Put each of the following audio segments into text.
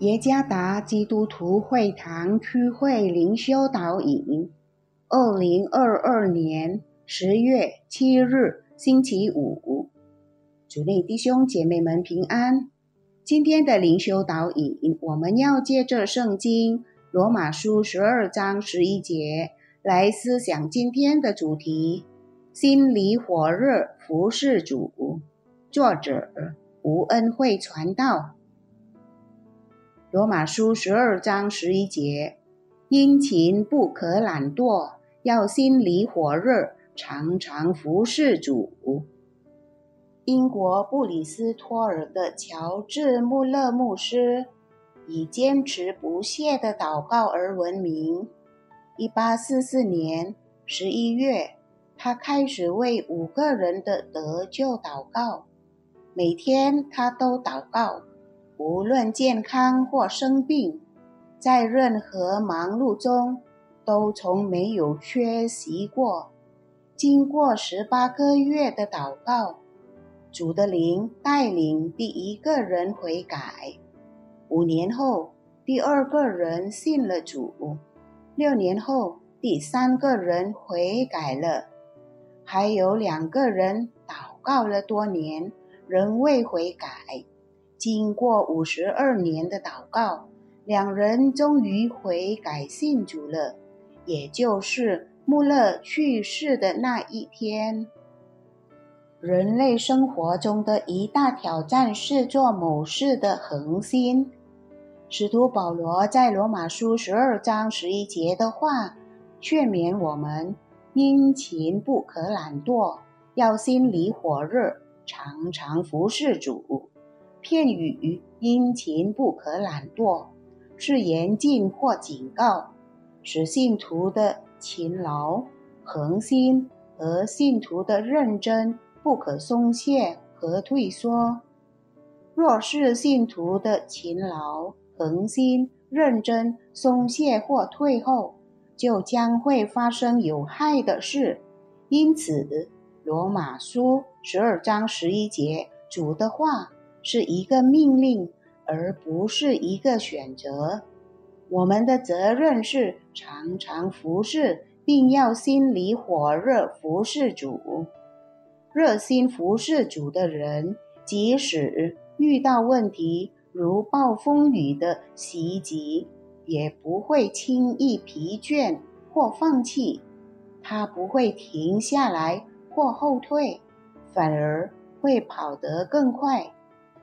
耶加达基督徒会堂区会灵修导引，二零二二年十月七日星期五，主内弟兄姐妹们平安。今天的灵修导引，我们要借着圣经罗马书十二章十一节来思想今天的主题：心里火热服侍主。作者吴恩惠传道。罗马书十二章十一节：殷勤不可懒惰，要心里火热，常常服侍主。英国布里斯托尔的乔治·穆勒牧师以坚持不懈的祷告而闻名。一八四四年十一月，他开始为五个人的得救祷告，每天他都祷告。无论健康或生病，在任何忙碌中，都从没有缺席过。经过十八个月的祷告，主的灵带领第一个人悔改。五年后，第二个人信了主；六年后，第三个人悔改了。还有两个人祷告了多年，仍未悔改。经过五十二年的祷告，两人终于悔改信主了，也就是穆勒去世的那一天。人类生活中的一大挑战是做某事的恒心。使徒保罗在罗马书十二章十一节的话，劝勉我们：殷勤不可懒惰，要心里火热，常常服侍主。片语殷勤不可懒惰，是严禁或警告，使信徒的勤劳、恒心和信徒的认真不可松懈和退缩。若是信徒的勤劳、恒心、认真松懈或退后，就将会发生有害的事。因此，罗马书十二章十一节主的话。是一个命令，而不是一个选择。我们的责任是常常服侍，并要心里火热服侍主。热心服侍主的人，即使遇到问题如暴风雨的袭击，也不会轻易疲倦或放弃。他不会停下来或后退，反而会跑得更快。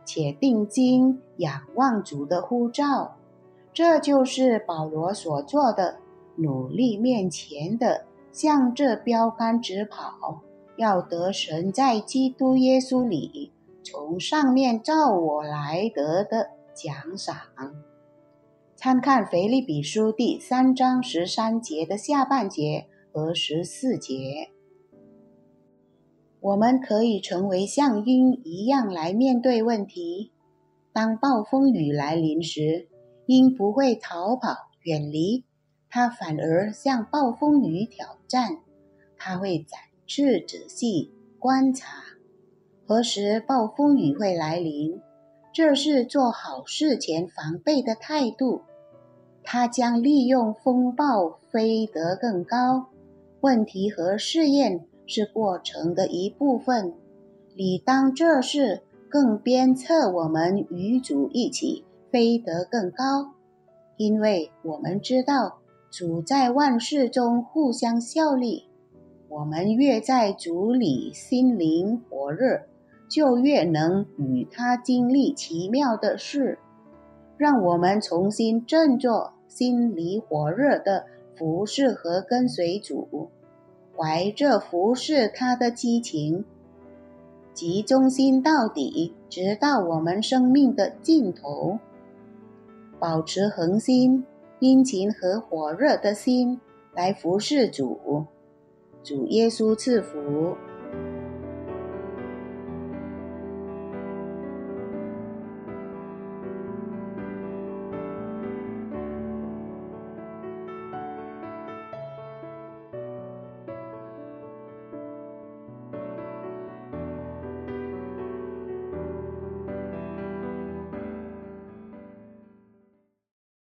且定睛仰望主的呼召，这就是保罗所做的。努力面前的，向这标杆直跑，要得神在基督耶稣里从上面照我来得的奖赏。参看腓立比书第三章十三节的下半节和十四节。我们可以成为像鹰一样来面对问题。当暴风雨来临时，鹰不会逃跑远离，它反而向暴风雨挑战。它会展翅仔细观察何时暴风雨会来临，这是做好事前防备的态度。它将利用风暴飞得更高。问题和试验。是过程的一部分，理当这是更鞭策我们与主一起飞得更高，因为我们知道主在万事中互相效力。我们越在主里心灵火热，就越能与他经历奇妙的事。让我们重新振作，心里火热的服侍和跟随主。怀着服侍他的激情，集中心到底，直到我们生命的尽头。保持恒心、殷勤和火热的心来服侍主。主耶稣赐福。